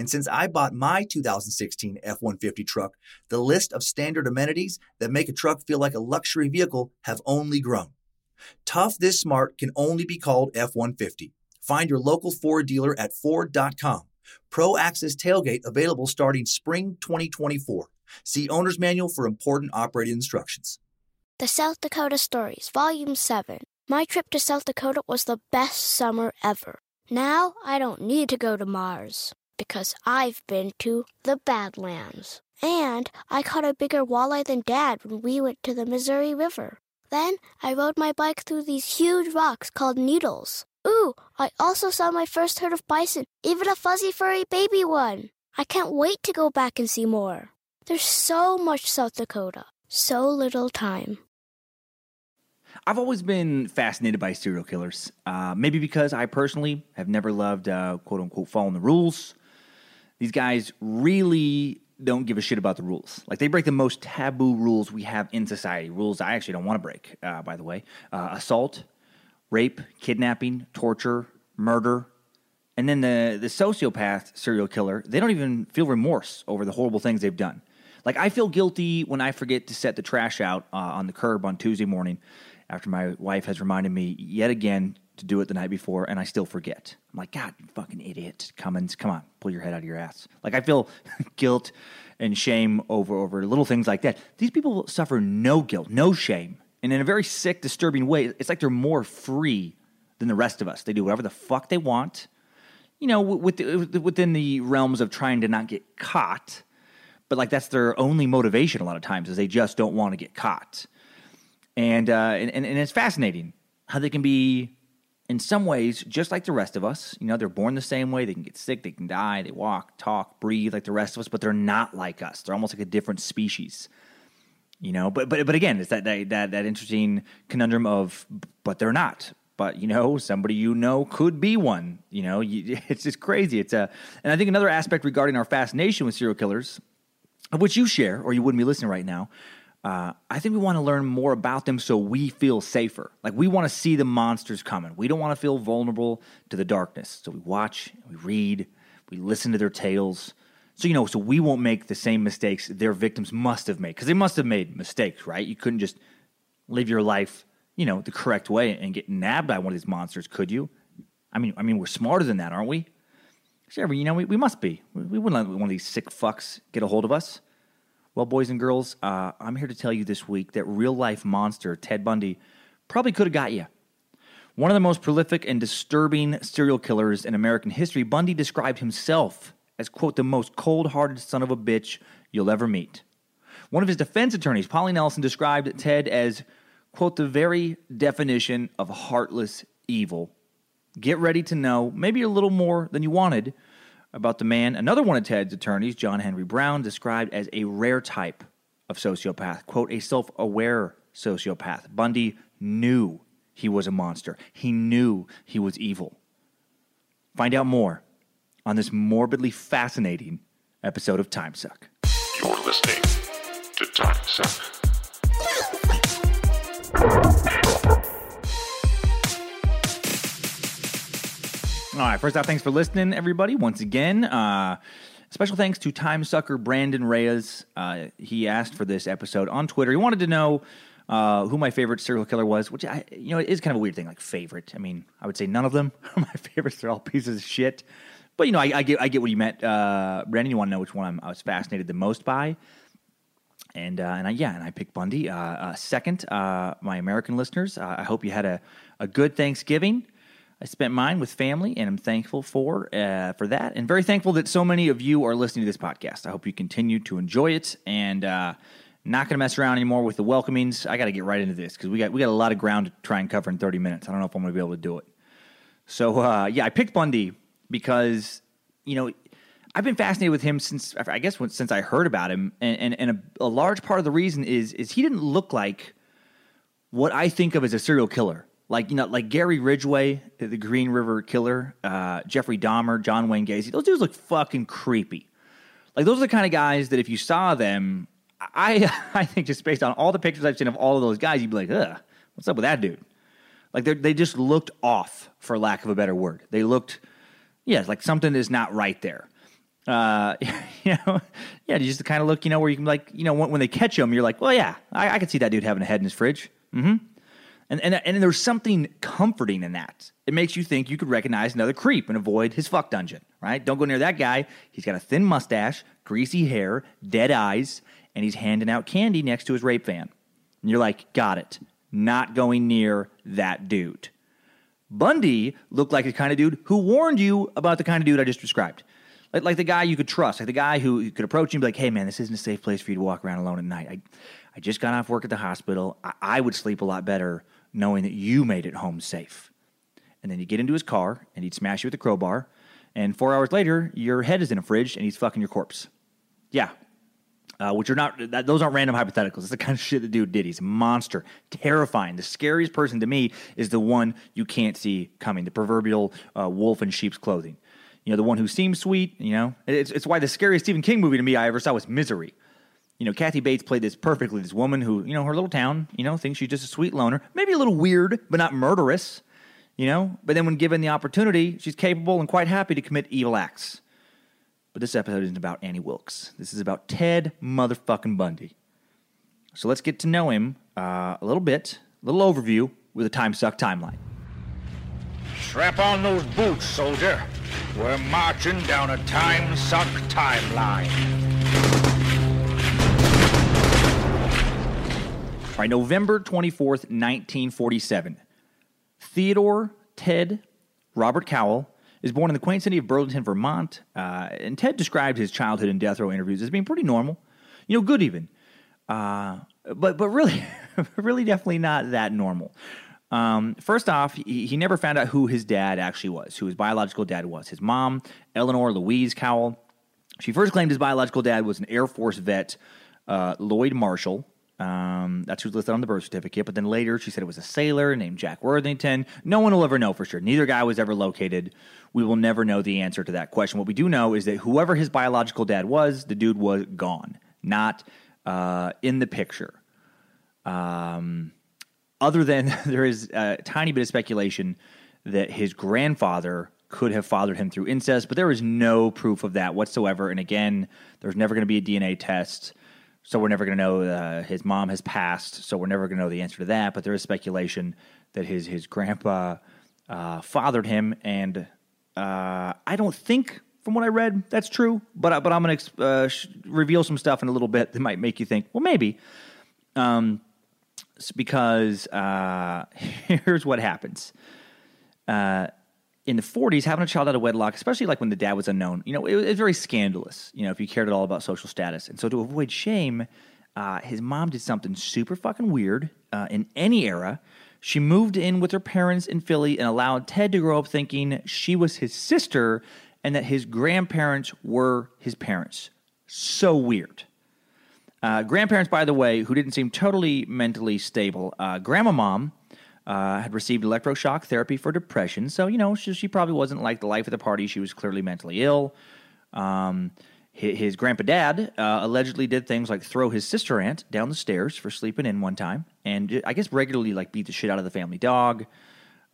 And since I bought my 2016 F 150 truck, the list of standard amenities that make a truck feel like a luxury vehicle have only grown. Tough this smart can only be called F 150. Find your local Ford dealer at Ford.com. Pro Access Tailgate available starting spring 2024. See Owner's Manual for important operating instructions. The South Dakota Stories, Volume 7. My trip to South Dakota was the best summer ever. Now I don't need to go to Mars because I've been to the Badlands. And I caught a bigger walleye than Dad when we went to the Missouri River. Then I rode my bike through these huge rocks called needles. Ooh, I also saw my first herd of bison, even a fuzzy furry baby one. I can't wait to go back and see more. There's so much South Dakota, so little time. I've always been fascinated by serial killers. Uh, maybe because I personally have never loved uh, quote unquote following the rules. These guys really don't give a shit about the rules. Like they break the most taboo rules we have in society. Rules I actually don't want to break, uh, by the way. Uh, assault, rape, kidnapping, torture, murder. And then the, the sociopath serial killer, they don't even feel remorse over the horrible things they've done. Like I feel guilty when I forget to set the trash out uh, on the curb on Tuesday morning after my wife has reminded me yet again to do it the night before and I still forget. I'm like, God, you fucking idiot. Cummins, come on, pull your head out of your ass. Like I feel guilt and shame over over little things like that. These people suffer no guilt, no shame and in a very sick, disturbing way, it's like they're more free than the rest of us. They do whatever the fuck they want, you know, within the realms of trying to not get caught. But like that's their only motivation a lot of times is they just don't want to get caught. And, uh, and, and it's fascinating how they can be in some ways just like the rest of us. You know, they're born the same way. They can get sick, they can die, they walk, talk, breathe like the rest of us, but they're not like us. They're almost like a different species you know but but but again it's that that that, interesting conundrum of but they're not but you know somebody you know could be one you know you, it's just crazy it's a and i think another aspect regarding our fascination with serial killers of which you share or you wouldn't be listening right now uh, I think we want to learn more about them so we feel safer. Like we want to see the monsters coming. We don't want to feel vulnerable to the darkness. So we watch, we read, we listen to their tales. So, you know, so we won't make the same mistakes their victims must have made because they must have made mistakes, right? You couldn't just live your life, you know, the correct way and get nabbed by one of these monsters, could you? I mean, I mean, we're smarter than that, aren't we? Sure, you know, we, we must be. We, we wouldn't let one of these sick fucks get a hold of us. Well, boys and girls, uh, I'm here to tell you this week that real life monster Ted Bundy probably could have got you. One of the most prolific and disturbing serial killers in American history, Bundy described himself as, quote, the most cold hearted son of a bitch you'll ever meet. One of his defense attorneys, Polly Nelson, described Ted as, quote, the very definition of heartless evil. Get ready to know maybe a little more than you wanted about the man. Another one of Ted's attorneys, John Henry Browne, described as a rare type of sociopath, quote, a self aware sociopath. Bundy knew he was a monster, he knew he was evil. Find out more on this morbidly fascinating episode of Time Suck. You're listening to Time Suck. All right, first off, thanks for listening, everybody. Once again, uh, special thanks to Time Sucker Brandon Reyes. Uh, he asked for this episode on Twitter. He wanted to know uh, who my favorite serial killer was, which I, you know, it is kind of a weird thing, like favorite. I mean, I would say none of them are my favorites. They're all pieces of shit. But you know, I, I get I get what you meant, uh, Brandon. You want to know which one I'm, i was fascinated the most by? and uh, and I, yeah, and I picked Bundy. Uh, uh, second, uh, my American listeners, I hope you had a, a good Thanksgiving. I spent mine with family, and I'm thankful for uh, for that, and very thankful that so many of you are listening to this podcast. I hope you continue to enjoy it, and uh, not going to mess around anymore with the welcomings. I got to get right into this because we got we got a lot of ground to try and cover in 30 minutes. I don't know if I'm going to be able to do it. So uh, yeah, I picked Bundy because you know I've been fascinated with him since I guess since I heard about him, and and, and a, a large part of the reason is is he didn't look like what I think of as a serial killer. Like you know, like Gary Ridgway, the Green River Killer, uh, Jeffrey Dahmer, John Wayne Gacy. Those dudes look fucking creepy. Like those are the kind of guys that if you saw them, I I think just based on all the pictures I've seen of all of those guys, you'd be like, ugh, what's up with that dude? Like they they just looked off, for lack of a better word. They looked, yeah, like something is not right there. Uh, you know, yeah, just the kind of look, you know, where you can like, you know, when, when they catch them, you're like, well, yeah, I, I could see that dude having a head in his fridge. Mm-hmm. And, and, and there's something comforting in that. It makes you think you could recognize another creep and avoid his fuck dungeon, right? Don't go near that guy. He's got a thin mustache, greasy hair, dead eyes, and he's handing out candy next to his rape van. And you're like, got it. Not going near that dude. Bundy looked like the kind of dude who warned you about the kind of dude I just described. Like, like the guy you could trust, like the guy who could approach you and be like, hey, man, this isn't a safe place for you to walk around alone at night. I, I just got off work at the hospital. I, I would sleep a lot better knowing that you made it home safe. And then you get into his car and he'd smash you with a crowbar. And four hours later, your head is in a fridge and he's fucking your corpse. Yeah. Uh, which are not, that, those aren't random hypotheticals. It's the kind of shit the dude did. He's a monster, terrifying. The scariest person to me is the one you can't see coming, the proverbial uh, wolf in sheep's clothing. You know, the one who seems sweet, you know. It's, it's why the scariest Stephen King movie to me I ever saw was Misery you know, Kathy Bates played this perfectly. This woman who, you know, her little town, you know, thinks she's just a sweet loner, maybe a little weird, but not murderous, you know. But then when given the opportunity, she's capable and quite happy to commit evil acts. But this episode isn't about Annie Wilkes. This is about Ted motherfucking Bundy. So let's get to know him uh, a little bit, a little overview with a time suck timeline. Strap on those boots, soldier. We're marching down a time suck timeline. All right, November 24th, 1947. Theodore Ted Robert Cowell is born in the quaint city of Burlington, Vermont. Uh, and Ted described his childhood in death row interviews as being pretty normal, you know, good even. Uh, but but really, really, definitely not that normal. Um, first off, he, he never found out who his dad actually was, who his biological dad was. His mom, Eleanor Louise Cowell, she first claimed his biological dad was an Air Force vet, uh, Lloyd Marshall, um, that's who's listed on the birth certificate. But then later, she said it was a sailor named Jack Worthington. No one will ever know for sure. Neither guy was ever located. We will never know the answer to that question. What we do know is that whoever his biological dad was, the dude was gone, not uh, in the picture. Um, other than there is a tiny bit of speculation that his grandfather could have fathered him through incest, but there is no proof of that whatsoever. And again, there's never going to be a DNA test. So we're never going to know uh, his mom has passed. So we're never going to know the answer to that. But there is speculation that his his grandpa uh, fathered him, and uh, I don't think, from what I read, that's true. But but I'm going to uh, sh- reveal some stuff in a little bit that might make you think, well, maybe. Um, because uh, here's what happens. In the 40s, having a child out of wedlock, especially like when the dad was unknown, you know, it, it was very scandalous, you know, if you cared at all about social status. And so to avoid shame, uh, his mom did something super fucking weird uh, in any era. She moved in with her parents in Philly and allowed Ted to grow up thinking she was his sister and that his grandparents were his parents. So weird. Uh, grandparents, by the way, who didn't seem totally mentally stable. Uh, grandma mom uh, had received electroshock therapy for depression. So, you know, she, she, probably wasn't like the life of the party. She was clearly mentally ill. Um, his, his, grandpa dad uh, allegedly did things like throw his sister aunt down the stairs for sleeping in one time, and I guess regularly like beat the shit out of the family dog,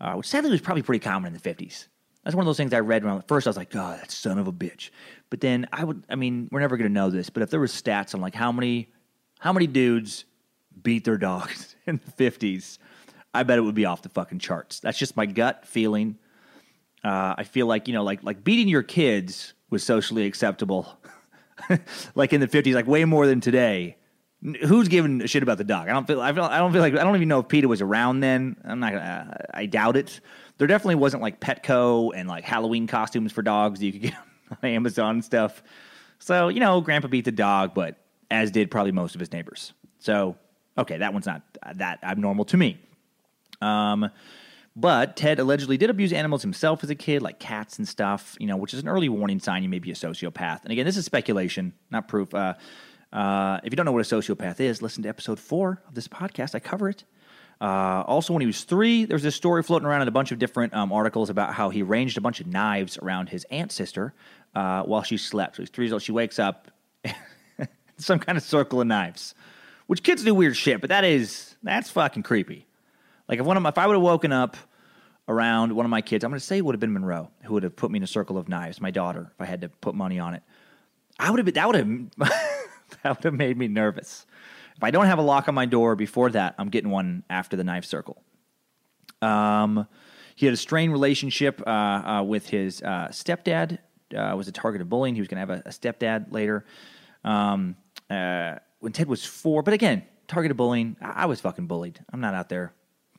uh, which sadly was probably pretty common in the 50s. That's one of those things I read when I, first I was like, God, that son of a bitch. But then I would, I mean, we're never going to know this, but if there was stats on like how many, how many dudes beat their dogs in the 50s, I bet it would be off the fucking charts. That's just my gut feeling. Uh, I feel like you know, like like beating your kids was socially acceptable, like in the fifties, like way more than today. Who's giving a shit about the dog? I don't feel. I feel. I don't feel like. I don't even know if PETA was around then. I'm not. gonna I doubt it. There definitely wasn't like Petco and like Halloween costumes for dogs that you could get on Amazon and stuff. So you know, Grandpa beat the dog, but as did probably most of his neighbors. So okay, that one's not that abnormal to me. Um, but Ted allegedly did abuse animals himself as a kid, like cats and stuff, you know, which is an early warning sign you may be a sociopath. And again, this is speculation, not proof. Uh, uh, if you don't know what a sociopath is, listen to episode four of this podcast. I cover it. Uh, also, when he was three, there was this story floating around in a bunch of different um, articles about how he arranged a bunch of knives around his aunt sister uh, while she slept. So he's three years old. She wakes up, some kind of circle of knives, which kids do weird shit, but that is that's fucking creepy. Like if one of my, if I would have woken up around one of my kids, I'm going to say it would have been Monroe who would have put me in a circle of knives. My daughter, if I had to put money on it, I would have been that would have that would have made me nervous. If I don't have a lock on my door before that, I'm getting one after the knife circle. Um, he had a strained relationship uh, uh, with his uh, stepdad. Uh, was a target of bullying. He was going to have a, a, stepdad later. Um, uh, when Ted was four, but again, target of bullying. I, I was fucking bullied. I'm not out there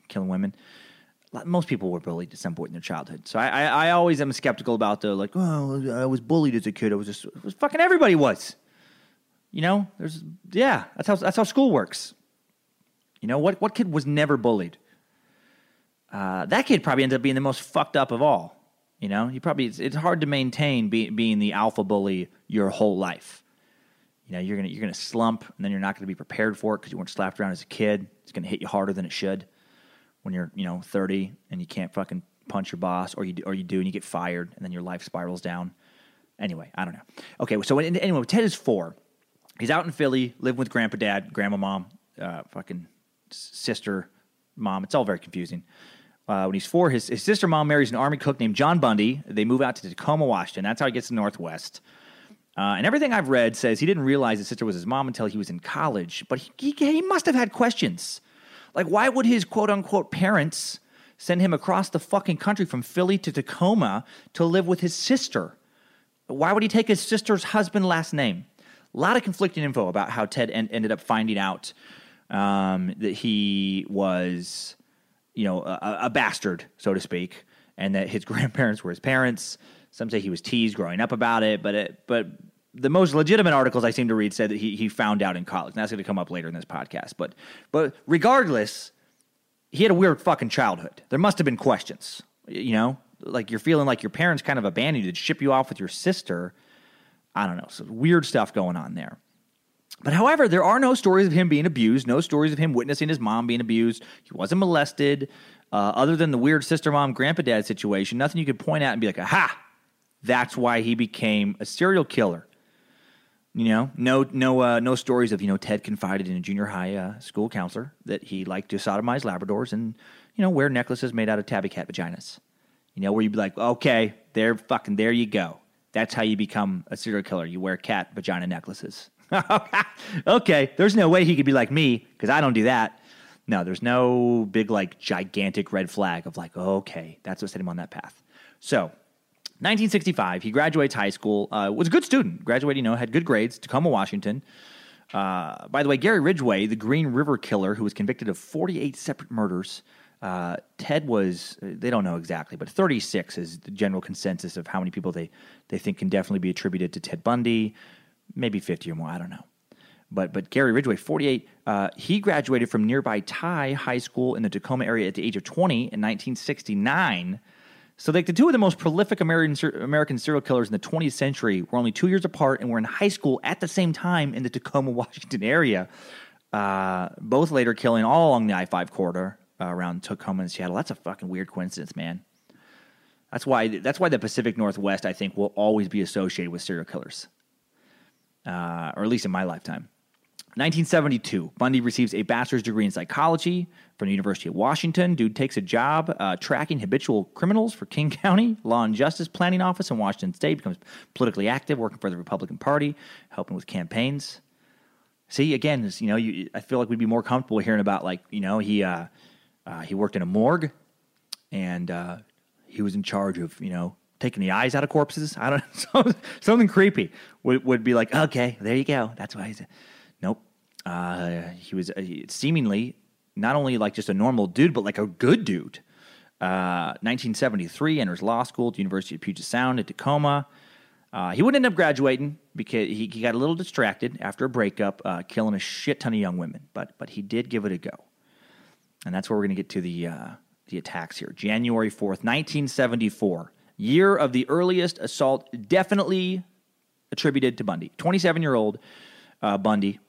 killing women. Most people were bullied at some point in their childhood. So I, I, I always am skeptical about the like, oh, I was bullied as a kid. I was just, was fucking everybody was. You know, there's yeah, that's how that's how school works. You know what? What kid was never bullied? Uh, that kid probably ends up being the most fucked up of all. You know, you probably it's, it's hard to maintain be, being the alpha bully your whole life. You know, you're gonna you're gonna slump, and then you're not gonna be prepared for it because you weren't slapped around as a kid. It's gonna hit you harder than it should when you're you know 30 and you can't fucking punch your boss, or you do, or you do and you get fired, and then your life spirals down. Anyway, I don't know. Okay, so anyway, Ted is four. He's out in Philly, living with grandpa, dad, grandma, mom, uh, fucking sister, mom. It's all very confusing. Uh, when he's four, his, his sister mom marries an army cook named John Bundy. They move out to Tacoma, Washington. That's how he gets to Northwest. Uh, and everything I've read says he didn't realize his sister was his mom until he was in college. But he, he, he must have had questions. Like, why would his quote unquote parents send him across the fucking country from Philly to Tacoma to live with his sister? Why would he take his sister's husband last name? A lot of conflicting info about how Ted en- ended up finding out um, that he was, you know, a, a, bastard, so to speak, and that his grandparents were his parents. Some say he was teased growing up about it, but it, but the most legitimate articles I seem to read said that he he found out in college. And that's going to come up later in this podcast. But but regardless, he had a weird fucking childhood. There must have been questions, you know, like you're feeling like your parents kind of abandoned you to ship you off with your sister I don't know, some weird stuff going on there. But however, there are no stories of him being abused, no stories of him witnessing his mom being abused. He wasn't molested, uh, other than the weird sister mom, grandpa dad situation. Nothing you could point at and be like, aha, that's why he became a serial killer. You know, no, no, uh, no stories of you know Ted confided in a junior high uh, school counselor that he liked to sodomize Labradors and you know wear necklaces made out of tabby cat vaginas. You know, where you'd be like, okay, there, fucking, there you go. That's how you become a serial killer. You wear cat vagina necklaces. okay, there's no way he could be like me because I don't do that. No, there's no big, like, gigantic red flag of like, okay, that's what set him on that path. So, 1965, he graduates high school. Uh, was a good student. Graduated, you know, had good grades. Tacoma, Washington. Uh, by the way, Gary Ridgway, the Green River killer, who was convicted of 48 separate murders, uh, Ted was, they don't know exactly, but 36 is the general consensus of how many people they, they think can definitely be attributed to Ted Bundy. Maybe 50 or more, I don't know. But, but Gary Ridgway, 48, uh, he graduated from nearby Tyee High School in the Tacoma area at the age of 20 in 1969. So, like the two of the most prolific American, American serial killers in the 20th century were only two years apart and were in high school at the same time in the Tacoma, Washington area. Uh, both later killing all along the I 5 corridor uh, around Tacoma and Seattle. That's a fucking weird coincidence, man. That's why that's why the Pacific Northwest I think will always be associated with serial killers, uh, or at least in my lifetime. 1972, Bundy receives a bachelor's degree in psychology from the University of Washington. Dude takes a job uh, tracking habitual criminals for King County Law and Justice Planning Office in Washington State. Becomes politically active, working for the Republican Party, helping with campaigns. See, again, you know, you, I feel like we'd be more comfortable hearing about like you know he uh, uh, he worked in a morgue, and uh, he was in charge of you know taking the eyes out of corpses. I don't know something creepy would would be like okay, there you go. That's why he's. Uh, he was uh, seemingly not only like just a normal dude, but like a good dude. Uh, 1973, enters law school at the University of Puget Sound at Tacoma. Uh, he wouldn't end up graduating because he, he got a little distracted after a breakup, uh, killing a shit ton of young women. But but he did give it a go, and that's where we're going to get to the uh, the attacks here. January 4th, 1974, year of the earliest assault, definitely attributed to Bundy. 27 year old uh, Bundy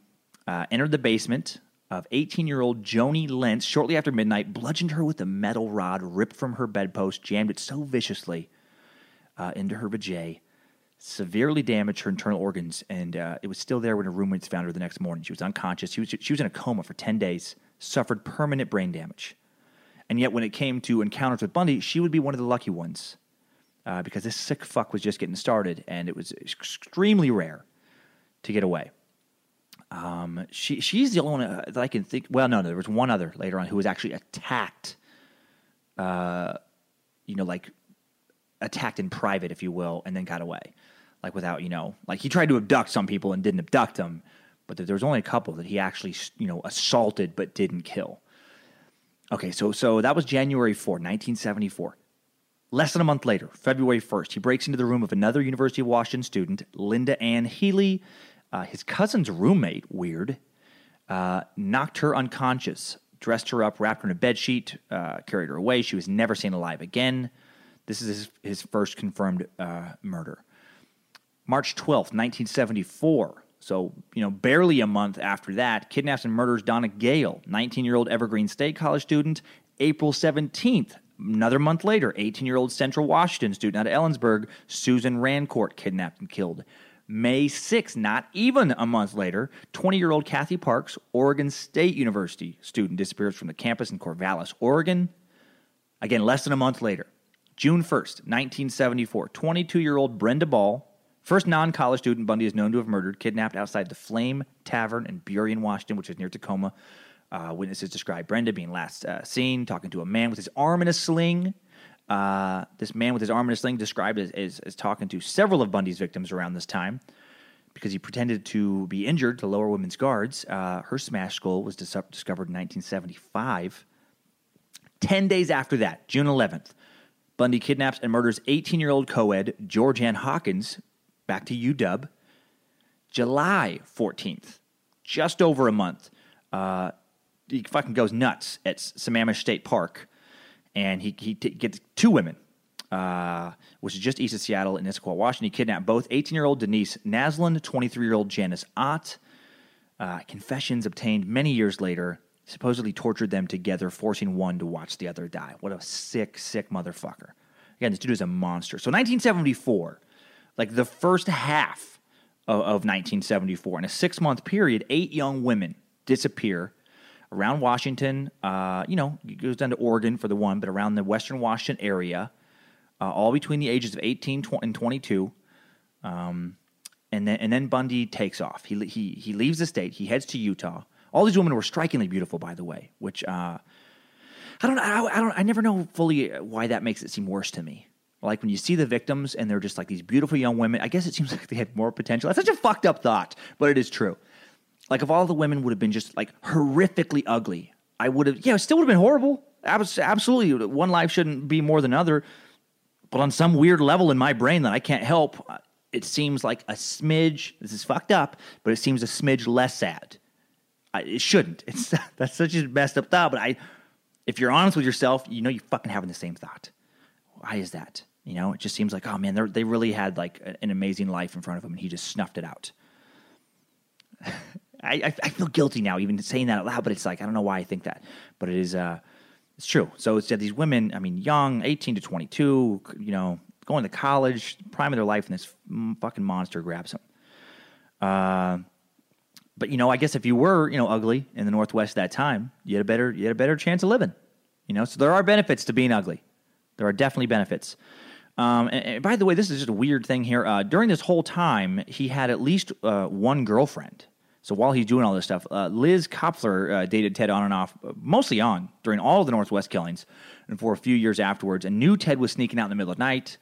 uh, entered the basement of 18 year old Joni Lenz shortly after midnight, bludgeoned her with a metal rod ripped from her bedpost, jammed it so viciously uh, into her vajay, severely damaged her internal organs, and uh, it was still there when her roommates found her the next morning. She was unconscious. She was, she was in a coma for 10 days, suffered permanent brain damage. And yet, when it came to encounters with Bundy, she would be one of the lucky ones uh, because this sick fuck was just getting started, and it was extremely rare to get away. Um, she she's the only one uh, that I can think. Well, no, no, there was one other later on who was actually attacked. Uh, you know, like attacked in private, if you will, and then got away, like without you know, like he tried to abduct some people and didn't abduct them, but there was only a couple that he actually you know assaulted but didn't kill. Okay, so so that was January 4, 1974. Less than a month later, February 1st, he breaks into the room of another University of Washington student, Linda Ann Healy, uh, his cousin's roommate, weird, uh, knocked her unconscious, dressed her up, wrapped her in a bedsheet, uh, carried her away. She was never seen alive again. This is his, his first confirmed uh, murder. March 12th, 1974. So, you know, barely a month after that, kidnaps and murders Donna Gail, 19 year old Evergreen State College student. April 17th, another month later, 18 year old Central Washington student out of Ellensburg, Susan Rancourt, kidnapped and killed. May 6th, not even a month later, 20 year old Kathy Parks, Oregon State University student, disappears from the campus in Corvallis, Oregon. Again, less than a month later. June 1st, 1974, 22 year old Brenda Ball, first non college student Bundy is known to have murdered, kidnapped outside the Flame Tavern in Burien, Washington, which is near Tacoma. Uh, witnesses describe Brenda being last uh, seen talking to a man with his arm in a sling. Uh, this man with his arm in a sling described as, as, as, talking to several of Bundy's victims around this time because he pretended to be injured to lower women's guards. Uh, her smash skull was dis- discovered in 1975. Ten days after that, June 11th, Bundy kidnaps and murders 18 year old co ed Georgeann Hawkins, back to UW. July 14th, just over a month, uh, he fucking goes nuts at Sammamish State Park and he, he t- gets two women, uh, which is just east of Seattle in Issaquah, Washington. He kidnapped both 18 year old Denise Naslund, 23 year old Janice Ott. Uh, confessions obtained many years later supposedly tortured them together, forcing one to watch the other die. What a sick, sick motherfucker. Again, this dude is a monster. So 1974, like the first half of, of 1974, in a six month period, eight young women disappear around Washington. Uh, you know, it goes down to Oregon for the one, but around the Western Washington area, uh, all between the ages of 18 and 22. Um, and then and then Bundy takes off. He he he leaves the state. He heads to Utah. All these women were strikingly beautiful, by the way. Which uh, I don't I, I don't I never know fully why that makes it seem worse to me. Like when you see the victims and they're just like these beautiful young women. I guess it seems like they had more potential. That's such a fucked up thought, but it is true. Like if all the women would have been just like horrifically ugly, I would have yeah, it still would have been horrible. Absolutely, one life shouldn't be more than other. But on some weird level in my brain that I can't help, uh, it seems like a smidge. This is fucked up, but it seems a smidge less sad. I, it shouldn't. It's that's such a messed up thought. But I, if you're honest with yourself, you know you're fucking having the same thought. Why is that? You know, it just seems like, oh man, they really had like an amazing life in front of him, and he just snuffed it out. I, I, feel guilty now even saying that out loud, but it's like I don't know why I think that, but it is uh, it's true. So it's that these women, I mean, young, eighteen to twenty two, you know, going to college, prime of their life, and this fucking monster grabs them. Uh, but you know, I guess if you were you know ugly in the Northwest that time, you had a better you had a better chance of living. You know, so there are benefits to being ugly. There are definitely benefits. Um, and, and, by the way, this is just a weird thing here. Uh, during this whole time, he had at least uh, one girlfriend. So while he's doing all this stuff, uh, Liz Kloepfer uh, dated Ted on and off, uh, mostly on, during all of the Northwest killings and for a few years afterwards, and knew Ted was sneaking out in the middle of the night.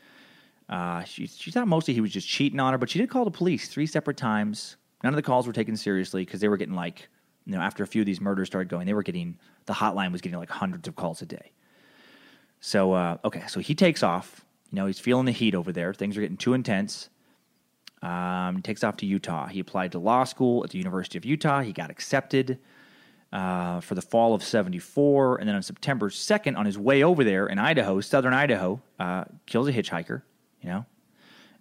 Uh, she, she thought mostly he was just cheating on her, but she did call the police three separate times. None of the calls were taken seriously because they were getting like you know, after a few of these murders started going, they were getting the hotline was getting like hundreds of calls a day. So uh, okay, so he takes off. You know, he's feeling the heat over there. Things are getting too intense. Um, takes off to Utah. He applied to law school at the University of Utah. He got accepted uh, for the fall of 74. And then on September 2nd, on his way over there in Idaho, southern Idaho, uh, kills a hitchhiker, you know.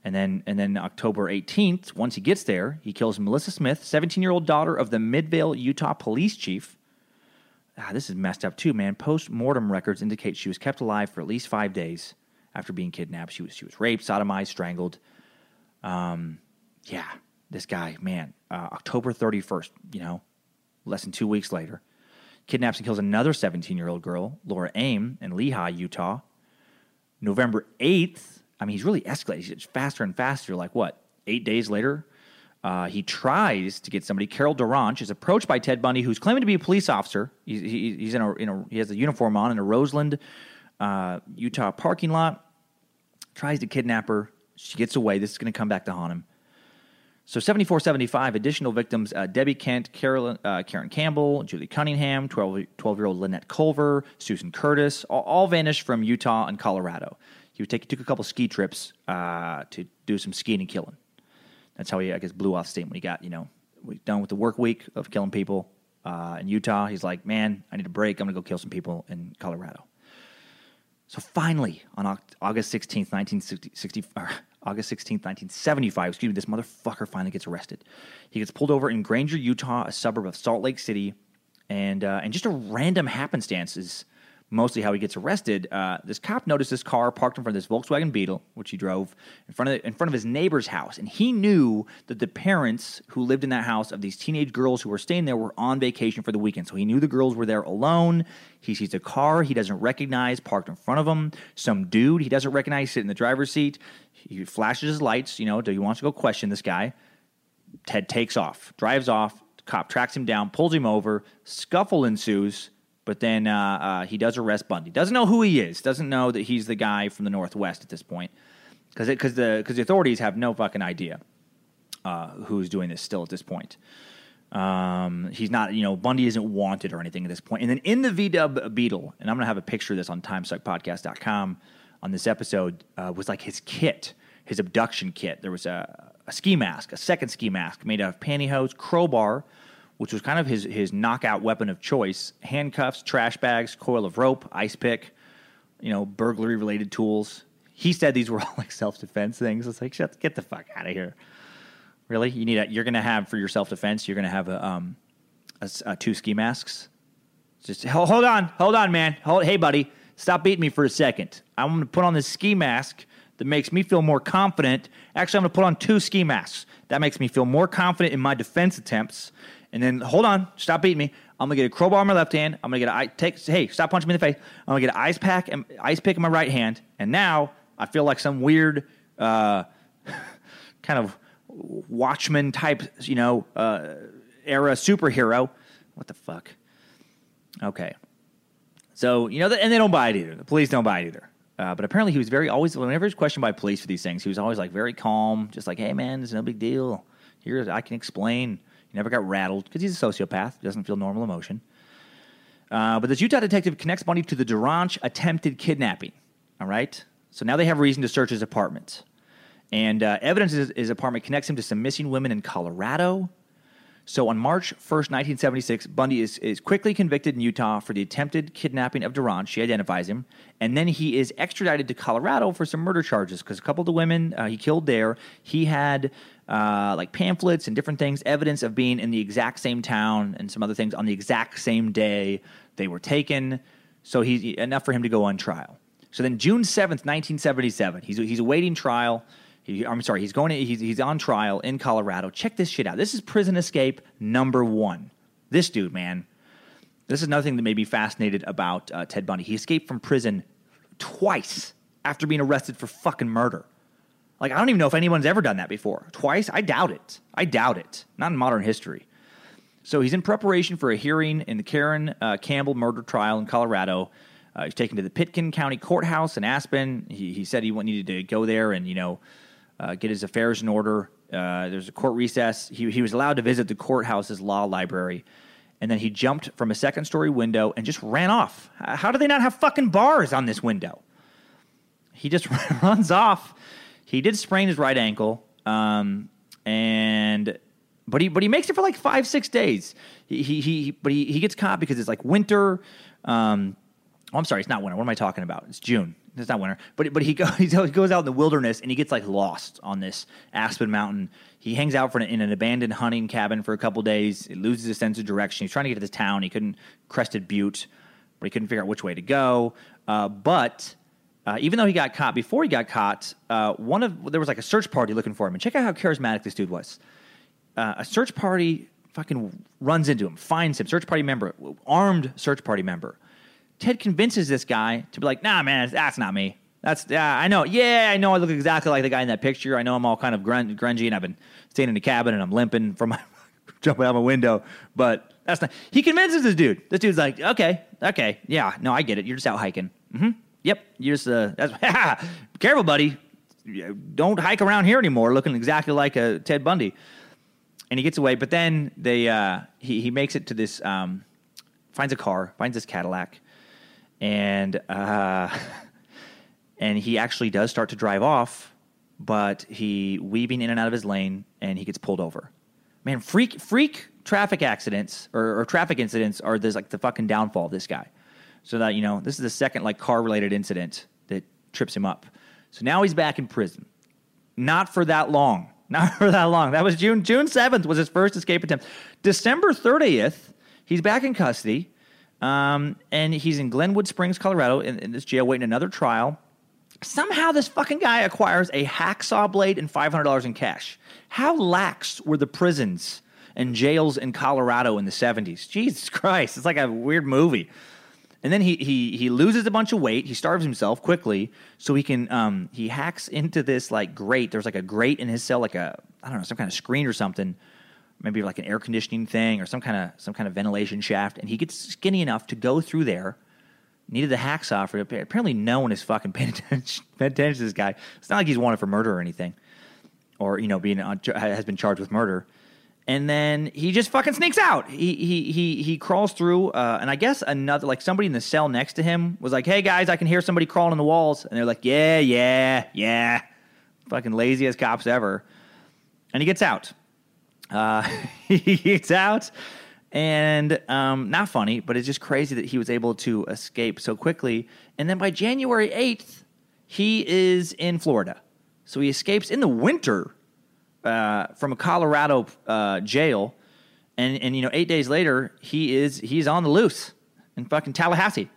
And then, and then October 18th, once he gets there, he kills Melissa Smith, 17 year old daughter of the Midvale, Utah police chief. Ah, this is messed up too, man. Post mortem records indicate she was kept alive for at least five days after being kidnapped. She was she was raped, sodomized, strangled. Um, yeah, this guy, man. Uh, October 31st, you know, less than two weeks later, kidnaps and kills another 17 year old girl, Laura Aime, in Lehi, Utah. November 8th, I mean, he's really escalating. He's faster and faster. Like what? Eight days later, uh, he tries to get somebody. Carol DaRonch is approached by Ted Bundy, who's claiming to be a police officer. He's, he, he's in a, in a, he has a uniform on in a Roseland, uh, Utah parking lot. Tries to kidnap her. She gets away. This is going to come back to haunt him. So 74, 75 additional victims: uh, Debbie Kent, Carolyn, uh, Caryn Campbell, Julie Cunningham, 12, year old Lynette Culver, Susan Curtis, all, all, vanished from Utah and Colorado. He take, took a couple ski trips uh, to do some skiing and killing. That's how he, I guess, blew off steam when he got, you know, done with the work week of killing people uh, in Utah. He's like, man, I need a break. I'm going to go kill some people in Colorado. So finally, on August 16th, 1960, August 16th, 1975, excuse me, this motherfucker finally gets arrested. He gets pulled over in Granger, Utah, a suburb of Salt Lake City, and uh, and just a random happenstance is mostly how he gets arrested. Uh, this cop noticed this car parked in front of this Volkswagen Beetle, which he drove in front of the, in front of his neighbor's house, and he knew that the parents who lived in that house of these teenage girls who were staying there were on vacation for the weekend. So he knew the girls were there alone. He sees a car he doesn't recognize parked in front of him. Some dude he doesn't recognize sitting in the driver's seat. He flashes his lights. You know, he wants to go question this guy. Ted takes off, drives off. Cop tracks him down, pulls him over. Scuffle ensues. But then uh, uh, he does arrest Bundy. Doesn't know who he is. Doesn't know that he's the guy from the Northwest at this point, because because the because the authorities have no fucking idea uh, who's doing this still at this point. Um, he's not, you know, Bundy isn't wanted or anything at this point. And then in the VW Beetle, and I'm going to have a picture of this on timesuckpodcast.com on this episode, uh, was like his kit, his abduction kit. There was a, a ski mask, a second ski mask made out of pantyhose, crowbar, which was kind of his, his knockout weapon of choice handcuffs, trash bags, coil of rope, ice pick, you know, burglary related tools. He said these were all like self defense things. It's like, shut, get the fuck out of here. Really? You need a, you're going to have for your self defense, you're going to have a, um, a, a two ski masks. Just hold, on, hold on, man. Hold, hey, buddy, stop beating me for a second. I'm going to put on this ski mask that makes me feel more confident. Actually, I'm going to put on two ski masks. That makes me feel more confident in my defense attempts and then hold on, stop beating me. I'm gonna get a crowbar in my left hand. I'm gonna get a take. Hey, stop punching me in the face. I'm gonna get an ice pack and ice pick in my right hand. And now I feel like some weird, uh, kind of Watchman type, you know, uh, era superhero. What the fuck? Okay. So you know, and they don't buy it either. The police don't buy it either. Uh, but apparently, he was very always whenever he's questioned by police for these things, he was always like very calm, just like, "Hey, man, it's no big deal. Here, I can explain." Never got rattled because he's a sociopath. Doesn't feel normal emotion. Uh, but this Utah detective connects Bundy to the DaRonch attempted kidnapping. All right? So now they have reason to search his apartment. And uh, evidence in his apartment connects him to some missing women in Colorado. So on March 1st, 1976, Bundy is, is quickly convicted in Utah for the attempted kidnapping of DaRonch. She identifies him. And then he is extradited to Colorado for some murder charges because a couple of the women uh, he killed there, he had uh, like pamphlets and different things, evidence of being in the exact same town and some other things on the exact same day they were taken. So he's enough for him to go on trial. So then June 7th, 1977, he's, he's awaiting trial. He, I'm sorry, he's going. To, he's, he's on trial in Colorado. Check this shit out. This is prison escape number one. This dude, man. This is another thing that made me fascinated about uh, Ted Bundy. He escaped from prison twice after being arrested for fucking murder. Like, I don't even know if anyone's ever done that before. Twice? I doubt it. I doubt it. Not in modern history. So he's in preparation for a hearing in the Caryn uh, Campbell murder trial in Colorado. Uh, he's taken to the Pitkin County Courthouse in Aspen. He, he said he needed to go there and, you know, uh, get his affairs in order. Uh, there's a court recess. He, he was allowed to visit the courthouse's law library. and then he jumped from a second story window and just ran off. How do they not have fucking bars on this window? He just runs off. He did sprain his right ankle, um, and but he but he makes it for like five six days. He he, he but he, he gets caught because it's like winter. Um, oh, I'm sorry, it's not winter. What am I talking about? It's June. It's not winter. But but he, go, he goes out in the wilderness and he gets like lost on this Aspen Mountain. He hangs out for an, in an abandoned hunting cabin for a couple days. He loses his sense of direction. He's trying to get to this town. He couldn't crested Butte, but he couldn't figure out which way to go. Uh, but uh, even though he got caught, before he got caught, uh, one of there was like a search party looking for him. And check out how charismatic this dude was. Uh, a search party fucking runs into him, finds him. Search party member, armed search party member. Ted convinces this guy to be like, "Nah, man, that's not me. That's yeah, I know. Yeah, I know. I look exactly like the guy in that picture. I know I'm all kind of grun- grungy, and I've been staying in the cabin, and I'm limping from my jumping out my window. But that's not. He convinces this dude. This dude's like, okay, okay, yeah, no, I get it. You're just out hiking. hmm Yep, you're just uh, that's careful, buddy. Don't hike around here anymore, looking exactly like a Ted Bundy. And he gets away, but then they uh, he he makes it to this um, finds a car, finds this Cadillac, and uh, and he actually does start to drive off, but he weaving in and out of his lane, and he gets pulled over. Man, freak freak traffic accidents or, or traffic incidents are this like the fucking downfall of this guy. So that you know, this is the second like car related incident that trips him up. So now he's back in prison. Not for that long. Not for that long. That was June June seventh was his first escape attempt. December thirtieth, he's back in custody, um, and he's in Glenwood Springs, Colorado, in, in this jail waiting another trial. Somehow, this fucking guy acquires a hacksaw blade and five hundred dollars in cash. How lax were the prisons and jails in Colorado in the seventies? Jesus Christ, it's like a weird movie. And then he he he loses a bunch of weight. He starves himself quickly, so he can um he hacks into this like grate. There's like a grate in his cell, like a I don't know some kind of screen or something, maybe like an air conditioning thing or some kind of some kind of ventilation shaft. And he gets skinny enough to go through there. Needed the hacksaw for it. Apparently, no one is fucking paying attention, paying attention to this guy. It's not like he's wanted for murder or anything, or you know being on, has been charged with murder and then he just fucking sneaks out. He he he he crawls through, uh, and I guess another like somebody in the cell next to him was like, "Hey guys, I can hear somebody crawling in the walls," and they're like, "Yeah, yeah, yeah." Fucking laziest cops ever. And he gets out. Uh, he gets out, and um, not funny, but it's just crazy that he was able to escape so quickly. And then by January eighth, he is in Florida. So he escapes in the winter uh, from a Colorado uh, jail, and and you know eight days later he is he's on the loose in fucking Tallahassee.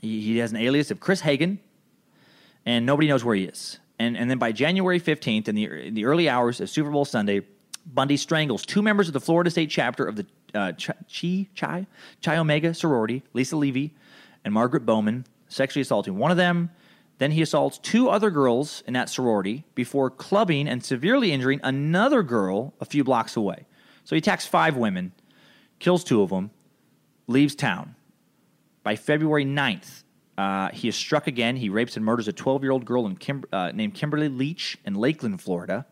He, he has an alias of Chris Hagen, and nobody knows where he is. And and then by January fifteenth, in the in the early hours of Super Bowl Sunday, Bundy strangles two members of the Florida State chapter of the uh, Chi Chi Chi Omega sorority, Lisa Levy and Margaret Bowman, sexually assaulting one of them. Then he assaults two other girls in that sorority before clubbing and severely injuring another girl a few blocks away. So he attacks five women, kills two of them, leaves town. By February 9th, uh, he is struck again. He rapes and murders a 12 year old girl Kim- uh, named Kimberly Leach in Lakeland, Florida.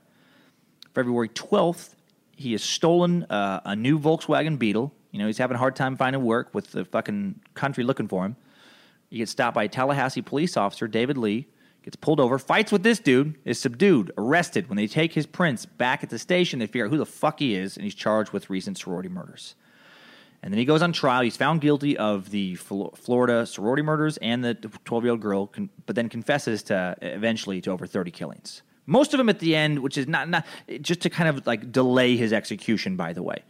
February 12th, he has stolen uh, a new Volkswagen Beetle. You know, he's having a hard time finding work with the fucking country looking for him. He gets stopped by a Tallahassee police officer, David Lee, gets pulled over, fights with this dude, is subdued, arrested. When they take his prints back at the station, they figure out who the fuck he is, and he's charged with recent sorority murders. And then he goes on trial. He's found guilty of the Flo- Florida sorority murders and the 12 year old girl, but then confesses to eventually to over 30 killings. Most of them at the end, which is not, not just to kind of like delay his execution, by the way.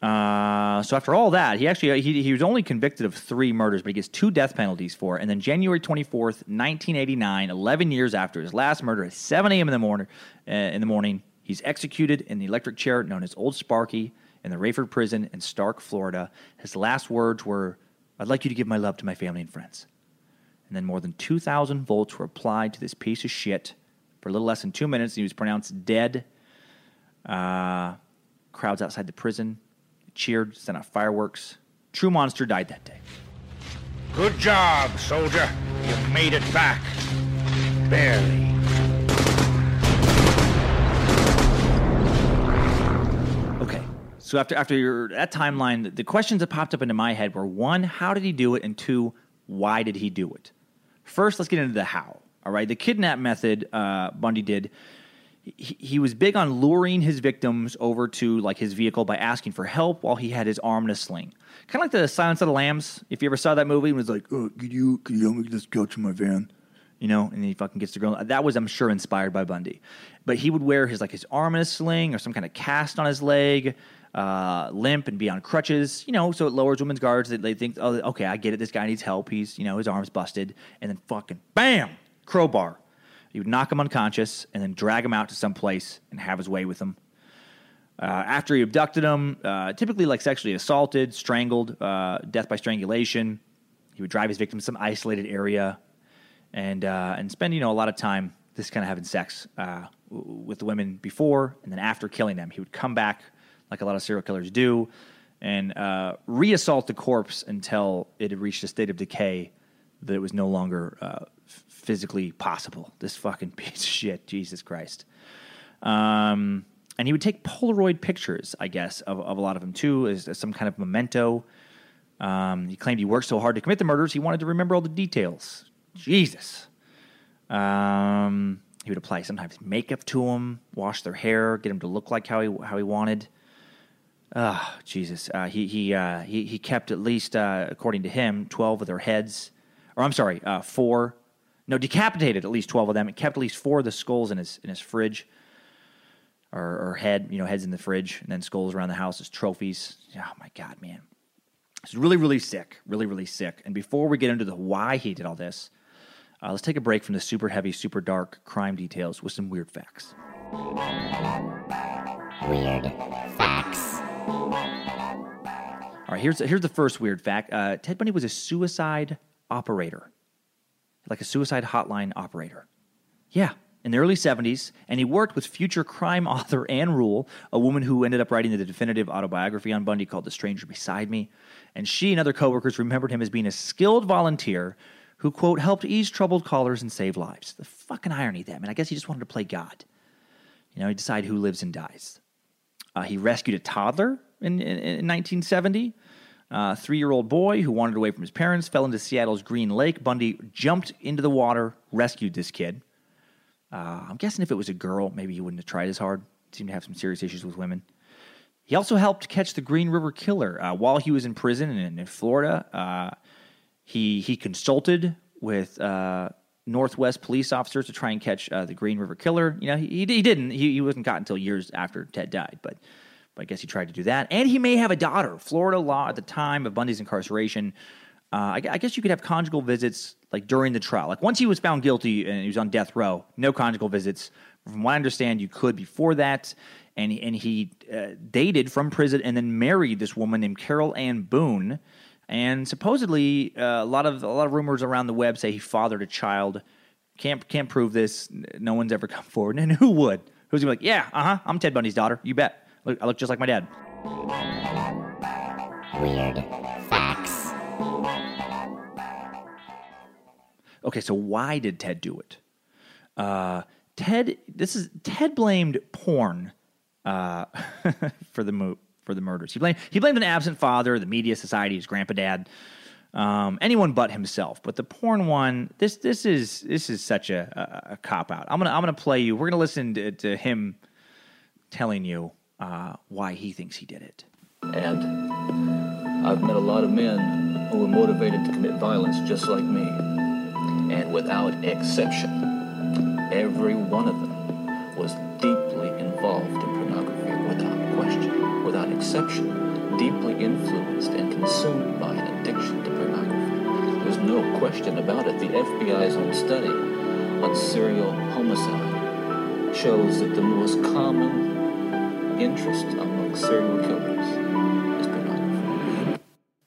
Uh, so after all that, he actually he, he was only convicted of three murders, but he gets two death penalties for it. And then January 24th, 1989, 11 years after his last murder, at 7 a.m. in the morning, uh, in the morning, he's executed in the electric chair known as Old Sparky in the Raiford prison in Starke, Florida. His last words were, "I'd like you to give my love to my family and friends." And then more than 2,000 volts were applied to this piece of shit for a little less than two minutes. He was pronounced dead. Uh, crowds outside the prison cheered, sent out fireworks. True Monster died that day. Good job, soldier. You made it back. Barely. Okay, So after after your, that timeline, the questions that popped up into my head were one, how did he do it, and two, why did he do it? First, let's get into the how. All right, the kidnap method uh, Bundy did. He, he was big on luring his victims over to like his vehicle by asking for help while he had his arm in a sling. Kind of like the Silence of the Lambs. If you ever saw that movie, it was like, "Oh, could you could you help me just go to my van?" You know, and he fucking gets the girl. That was, I'm sure, inspired by Bundy. But he would wear his like his arm in a sling or some kind of cast on his leg, uh, limp and be on crutches. You know, so it lowers women's guards. They, they think, oh, okay, I get it. This guy needs help. He's you know his arm's busted, and then fucking bam, crowbar. He would knock him unconscious and then drag him out to some place and have his way with him. Uh, after he abducted him, uh, typically like sexually assaulted, strangled, uh, death by strangulation, he would drive his victims to some isolated area and uh, and spend you know a lot of time just kind of having sex uh, with the women before and then after killing them. He would come back like a lot of serial killers do and uh, reassault the corpse until it had reached a state of decay that it was no longer physically possible. This fucking piece of shit, Jesus Christ. Um, and he would take Polaroid pictures, I guess, of, of a lot of them too, as, as some kind of memento. Um, he claimed he worked so hard to commit the murders, he wanted to remember all the details. Jesus. Um, he would apply sometimes makeup to them, wash their hair, get them to look like how he how he wanted. Ah, Jesus. Uh, he he uh, he he kept at least, uh, according to him, twelve of their heads, or I'm sorry, uh, four. No, decapitated at least twelve of them. and kept at least four of the skulls in his in his fridge, or, or head, you know, heads in the fridge, and then skulls around the house as trophies. Oh my God, man, it's really really sick, really really sick. And before we get into the why he did all this, uh, let's take a break from the super heavy, super dark crime details with some weird facts. Weird facts. All right, here's here's the first weird fact. Uh, Ted Bundy was a suicide operator, like a suicide hotline operator. Yeah, in the early 70s, and he worked with future crime author Ann Rule, a woman who ended up writing the definitive autobiography on Bundy called The Stranger Beside Me. And she and other coworkers remembered him as being a skilled volunteer who, quote, helped ease troubled callers and save lives. The fucking irony of that, man. I guess he just wanted to play God. You know, he decide who lives and dies. Uh, he rescued a toddler in, in, in 1970. A three year old boy who wandered away from his parents fell into Seattle's Green Lake. Bundy jumped into the water, rescued this kid. Uh, I'm guessing if it was a girl, maybe he wouldn't have tried as hard. Seemed to have some serious issues with women. He also helped catch the Green River Killer uh, while he was in prison in, in Florida. Uh, he he consulted with uh, Northwest police officers to try and catch uh, the Green River Killer. You know, he, he, didn't. He, he wasn't caught until years after Ted died, but I guess he tried to do that. And he may have a daughter. Florida law at the time of Bundy's incarceration, uh, I, I guess you could have conjugal visits like during the trial. Like once he was found guilty and he was on death row, no conjugal visits. From what I understand, you could before that. And and he uh, dated from prison and then married this woman named Carole Ann Boone. And supposedly, uh, a lot of a lot of rumors around the web say he fathered a child. Can't can't prove this. No one's ever come forward. And who would? Who's gonna be like, yeah, uh huh, I'm Ted Bundy's daughter. You bet. Look, I look just like my dad. Weird facts. Okay, so why did Ted do it? Uh, Ted, this is Ted blamed porn uh, for the mo- for the murders. He blamed he blamed an absent father, the media, society, his grandpa, dad, um, anyone but himself. But the porn one, this this is this is such a, a, a cop out. I'm gonna I'm gonna play you. We're gonna listen to, to him telling you uh, why he thinks he did it. And I've met a lot of men who were motivated to commit violence just like me. And without exception, every one of them was deeply involved in pornography without question, without exception, deeply influenced and consumed by an addiction to pornography. There's no question about it. The FBI's own study on serial homicide shows that the most common interest among serial killers is pornography.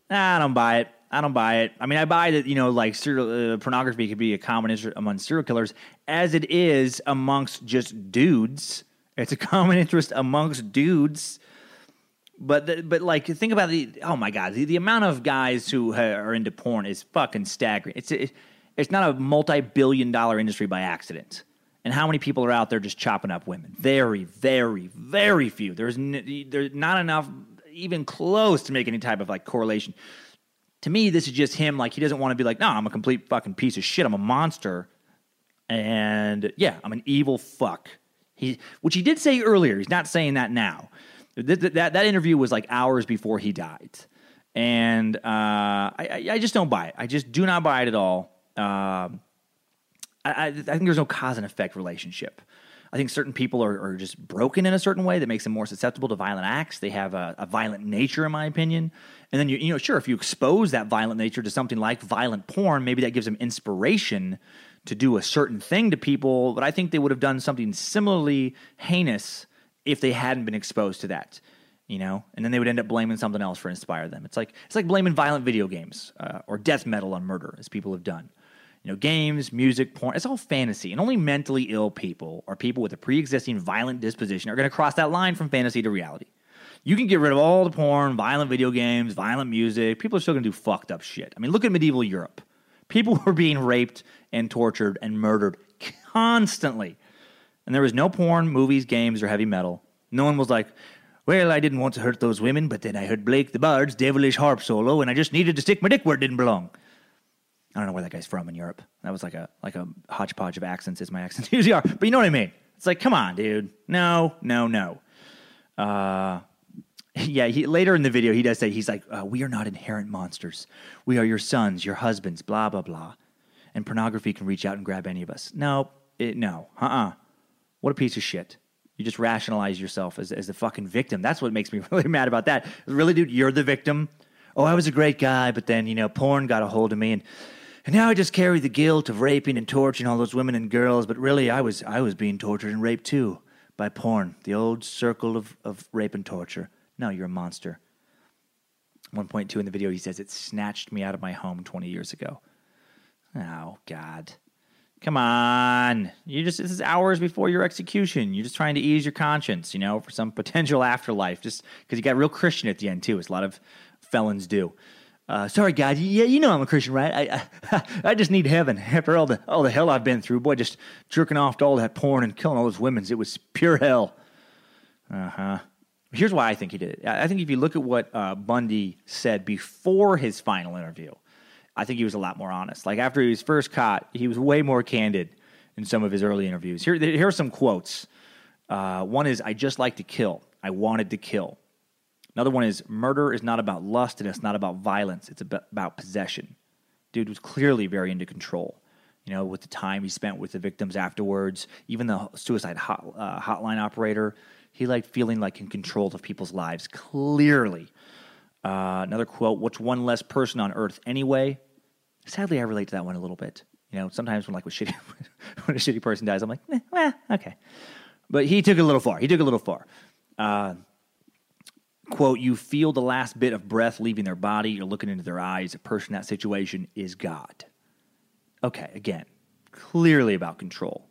I don't buy it. I don't buy it. I mean, I buy that you know, like serial uh, pornography could be a common interest among serial killers, as it is amongst just dudes. It's a common interest amongst dudes. But the, but like think about the oh my god the, the amount of guys who are into porn is fucking staggering. It's it, it's not a multi billion dollar industry by accident. And how many people are out there just chopping up women? Very, very, very few. There's n- there's not enough even close to make any type of like correlation. To me, this is just him. Like he doesn't want to be like, no, I'm a complete fucking piece of shit. I'm a monster, and yeah, I'm an evil fuck. He, which he did say earlier. He's not saying that now. That that, interview was like hours before he died, and uh, I, I just don't buy it. I just do not buy it at all. Um, I, I think there's no cause and effect relationship. I think certain people are, are, just broken in a certain way that makes them more susceptible to violent acts. They have a, a, violent nature, in my opinion. And then you, you know, sure, if you expose that violent nature to something like violent porn, maybe that gives them inspiration to do a certain thing to people. But I think they would have done something similarly heinous if they hadn't been exposed to that. You know, and then they would end up blaming something else for inspire them. It's like it's like blaming violent video games uh, or death metal on murder, as people have done. You know, games, music, porn, it's all fantasy. And only mentally ill people or people with a pre existing violent disposition are going to cross that line from fantasy to reality. You can get rid of all the porn, violent video games, violent music. People are still going to do fucked up shit. I mean, look at medieval Europe. People were being raped and tortured and murdered constantly. And there was no porn, movies, games, or heavy metal. No one was like, well, I didn't want to hurt those women, but then I heard Blake the Bard's devilish harp solo, and I just needed to stick my dick where it didn't belong. I don't know where that guy's from in Europe. That was like a like a hodgepodge of accents, as my accents usually are. But you know what I mean? It's like, come on, dude. No, no, no. Uh, yeah. He, later in the video, he does say he's like, uh, "We are not inherent monsters. We are your sons, your husbands. Blah blah blah." And pornography can reach out and grab any of us. No, it, no. Uh uh What a piece of shit. You just rationalize yourself as as the fucking victim. That's what makes me really mad about that. Really, dude, you're the victim. Oh, I was a great guy, but then you know, porn got a hold of me and and now I just carry the guilt of raping and torturing all those women and girls, but really I was I was being tortured and raped too by porn, the old circle of, of rape and torture. No, you're a monster. 1.2 in the video, he says, It snatched me out of my home 20 years ago. Oh, God. Come on. You just, this is hours before your execution. You're just trying to ease your conscience, you know, for some potential afterlife, just because you got real Christian at the end, too, as a lot of felons do. Uh, sorry, God. Yeah, you know I'm a Christian, right? I, I, I just need heaven after all the all the hell I've been through. Boy, just jerking off to all that porn and killing all those women. It was pure hell. Uh huh. Here's why I think he did it. I think if you look at what uh, Bundy said before his final interview, I think he was a lot more honest. Like after he was first caught, he was way more candid in some of his early interviews. Here, here are some quotes. Uh, one is, "I just like to kill. I wanted to kill." Another one is murder is not about lust and it's not about violence. It's about possession. Dude was clearly very into control. You know, with the time he spent with the victims afterwards, even the suicide hot, uh, hotline operator, he liked feeling like in control of people's lives. Clearly. Uh, another quote: "What's one less person on earth anyway?" Sadly, I relate to that one a little bit. You know, sometimes when like with shitty, when a shitty person dies, I'm like, eh, well, okay. But he took it a little far. He took it a little far. Uh, quote, you feel the last bit of breath leaving their body, you're looking into their eyes. A person in that situation is God. Okay, again, clearly about control.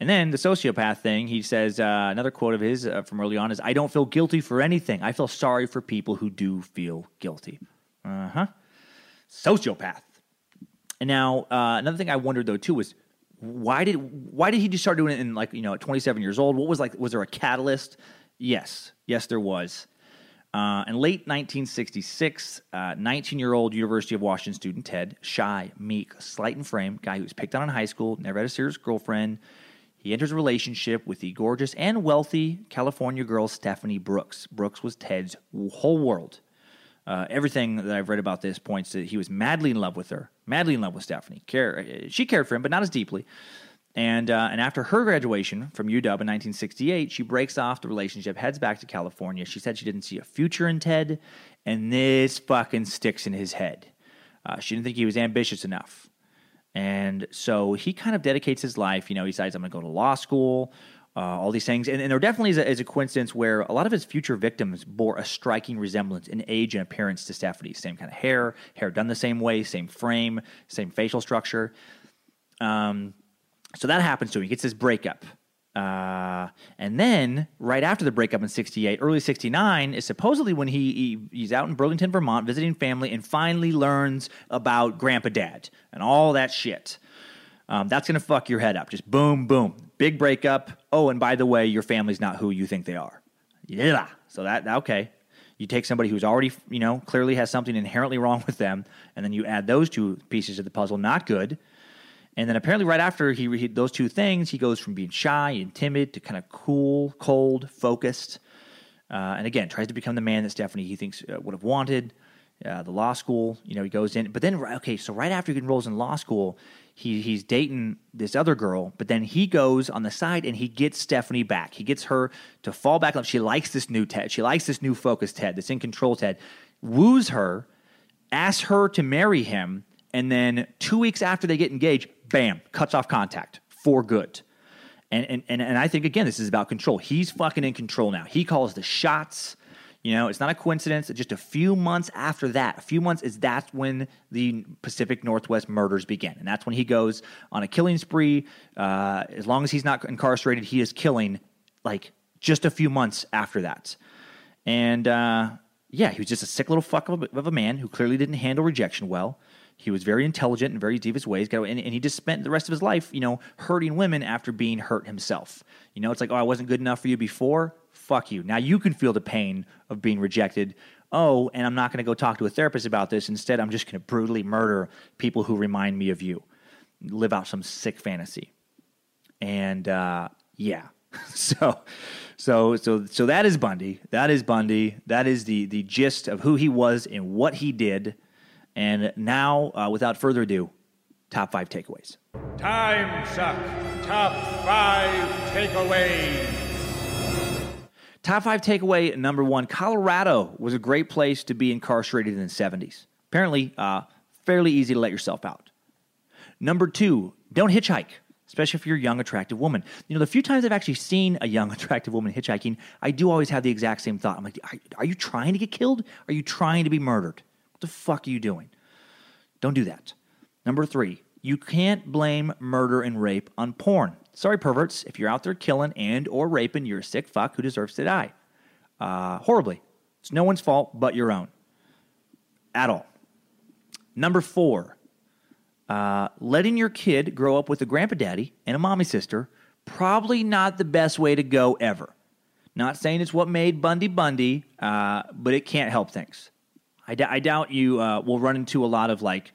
And then the sociopath thing, he says, uh, another quote of his uh, from early on is, I don't feel guilty for anything. I feel sorry for people who do feel guilty. Uh huh. Sociopath. And now, uh, another thing I wondered though too was, why did why did he just start doing it in like you know at 27 years old? What was like was there a catalyst? Yes, yes there was. Uh, in late 1966, 19 uh, University of Washington student Ted, shy, meek, slight in frame, guy who was picked on in high school, never had a serious girlfriend, he enters a relationship with the gorgeous and wealthy California girl Stephanie Brooks. Brooks was Ted's whole world. Uh, everything that I've read about this points to he was madly in love with her, madly in love with Stephanie. Care, she cared for him, but not as deeply. And, uh, and after her graduation from UW in 1968, she breaks off the relationship, heads back to California. She said she didn't see a future in Ted, and this fucking sticks in his head. Uh, she didn't think he was ambitious enough. And so he kind of dedicates his life. You know, he decides, I'm going to go to law school, uh, all these things. And, and there definitely is a, is a, coincidence where a lot of his future victims bore a striking resemblance in age and appearance to Stephanie. Same kind of hair, hair done the same way, same frame, same facial structure. Um, so that happens to him. He gets his breakup. Uh, and then, right after the breakup in 68, early 69, is supposedly when he, he, he's out in Burlington, Vermont, visiting family, and finally learns about Grandpa Dad and all that shit. Um, that's going to fuck your head up. Just boom, boom. Big breakup. Oh, and by the way, your family's not who you think they are. Yeah. So that, okay. You take somebody who's already, you know, clearly has something inherently wrong with them, and then you add those two pieces of the puzzle. Not good. And then apparently, right after he, he those two things, he goes from being shy and timid to kind of cool, cold, focused. Uh, and again, tries to become the man that Stephanie he thinks uh, would have wanted. Uh, the law school, you know, he goes in, but then okay, so right after he enrolls in law school, he he's dating this other girl, but then he goes on the side and he gets Stephanie back. He gets her to fall back. She likes this new Ted. She likes this new focused Ted, this in control Ted. Woos her, asks her to marry him, and then two weeks after they get engaged, bam, cuts off contact for good. And, and, and, and I think, again, this is about control. He's fucking in control now. He calls the shots. You know, it's not a coincidence. Just a few months after that, a few months is that's when the Pacific Northwest murders begin, and that's when he goes on a killing spree. Uh, as long as he's not incarcerated, he is killing like just a few months after that. And uh, yeah, he was just a sick little fuck of a, of a man who clearly didn't handle rejection well. He was very intelligent and very devious ways, and, and he just spent the rest of his life, you know, hurting women after being hurt himself. You know, it's like, oh, I wasn't good enough for you before. Fuck you. Now you can feel the pain of being rejected. Oh, and I'm not going to go talk to a therapist about this. Instead, I'm just going to brutally murder people who remind me of you. Live out some sick fantasy. And uh, yeah, so so so so that is Bundy. That is Bundy. That is the the gist of who he was and what he did. And now, uh, without further ado, top five takeaways. Time suck. Top five takeaways. Top five takeaway number one Colorado was a great place to be incarcerated in the 70s. Apparently, uh, fairly easy to let yourself out. Number two, don't hitchhike, especially if you're a young, attractive woman. You know, the few times I've actually seen a young, attractive woman hitchhiking, I do always have the exact same thought. I'm like, are, are you trying to get killed? Are you trying to be murdered? What the fuck are you doing? Don't do that. Number three, you can't blame murder and rape on porn. Sorry, perverts. If you're out there killing and or raping, you're a sick fuck who deserves to die. Uh, horribly. It's no one's fault but your own. At all. Number four, uh, letting your kid grow up with a grandpa daddy and a mommy sister, probably not the best way to go ever. Not saying it's what made Bundy Bundy, uh, but it can't help things. I, d- I doubt you uh, will run into a lot of like,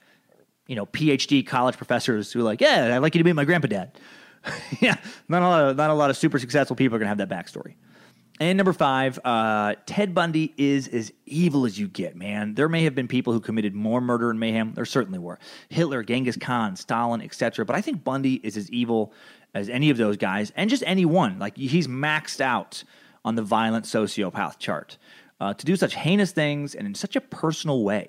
you know, PhD college professors who are like, yeah, I'd like you to be my grandpa dad. yeah, not a lot of not a lot of super successful people are gonna have that backstory. And number five, uh, Ted Bundy is as evil as you get, man. There may have been people who committed more murder and mayhem. There certainly were. Hitler, Genghis Khan, Stalin, etc. But I think Bundy is as evil as any of those guys, and just anyone. Like he's maxed out on the violent sociopath chart. Uh, to do such heinous things and in such a personal way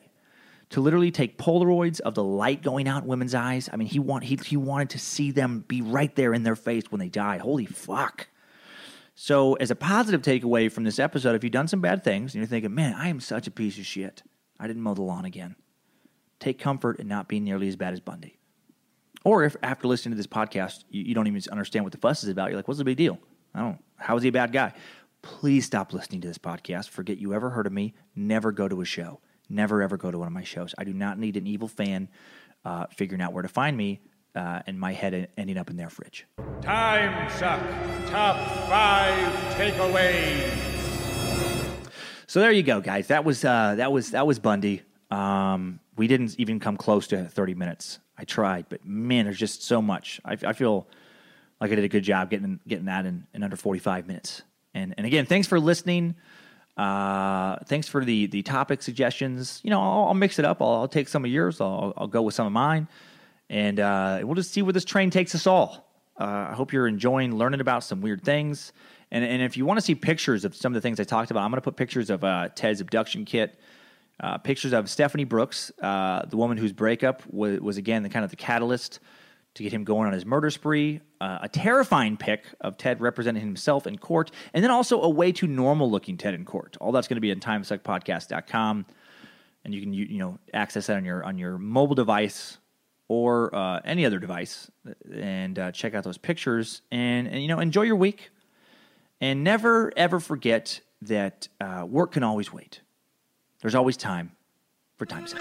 to literally take Polaroids of the light going out in women's eyes. I mean, he want he he wanted to see them be right there in their face when they die. Holy fuck! So, as a positive takeaway from this episode, if you've done some bad things and you're thinking, "Man, I am such a piece of shit. I didn't mow the lawn again," take comfort in not being nearly as bad as Bundy. Or if after listening to this podcast, you, you don't even understand what the fuss is about, you're like, "What's the big deal? I don't. How is he a bad guy?" Please stop listening to this podcast. Forget you ever heard of me. Never go to a show. Never ever go to one of my shows. I do not need an evil fan uh, figuring out where to find me uh, and my head ending up in their fridge. Time suck. Top five takeaways. So there you go, guys. That was uh, that was that was Bundy. Um, we didn't even come close to 30 minutes. I tried, but man, there's just so much. I, I feel like I did a good job getting getting that in, in under 45 minutes. And and again, thanks for listening. Uh, thanks for the the topic suggestions. You know, I'll, I'll mix it up. I'll, I'll, take some of yours. I'll, I'll go with some of mine, and uh, we'll just see where this train takes us all. Uh, I hope you're enjoying learning about some weird things. And and if you want to see pictures of some of the things I talked about, I'm going to put pictures of uh, Ted's abduction kit. Uh, pictures of Stephanie Brooks, uh, the woman whose breakup was, was again the kind of the catalyst to get him going on his murder spree, uh, a terrifying pic of Ted representing himself in court, and then also a way too normal looking Ted in court. All that's going to be on timesuckpodcast.com. And you can you, you know access that on your on your mobile device or uh, any other device, and uh, check out those pictures and, and you know enjoy your week, and never ever forget that uh, work can always wait. There's always time for time suck.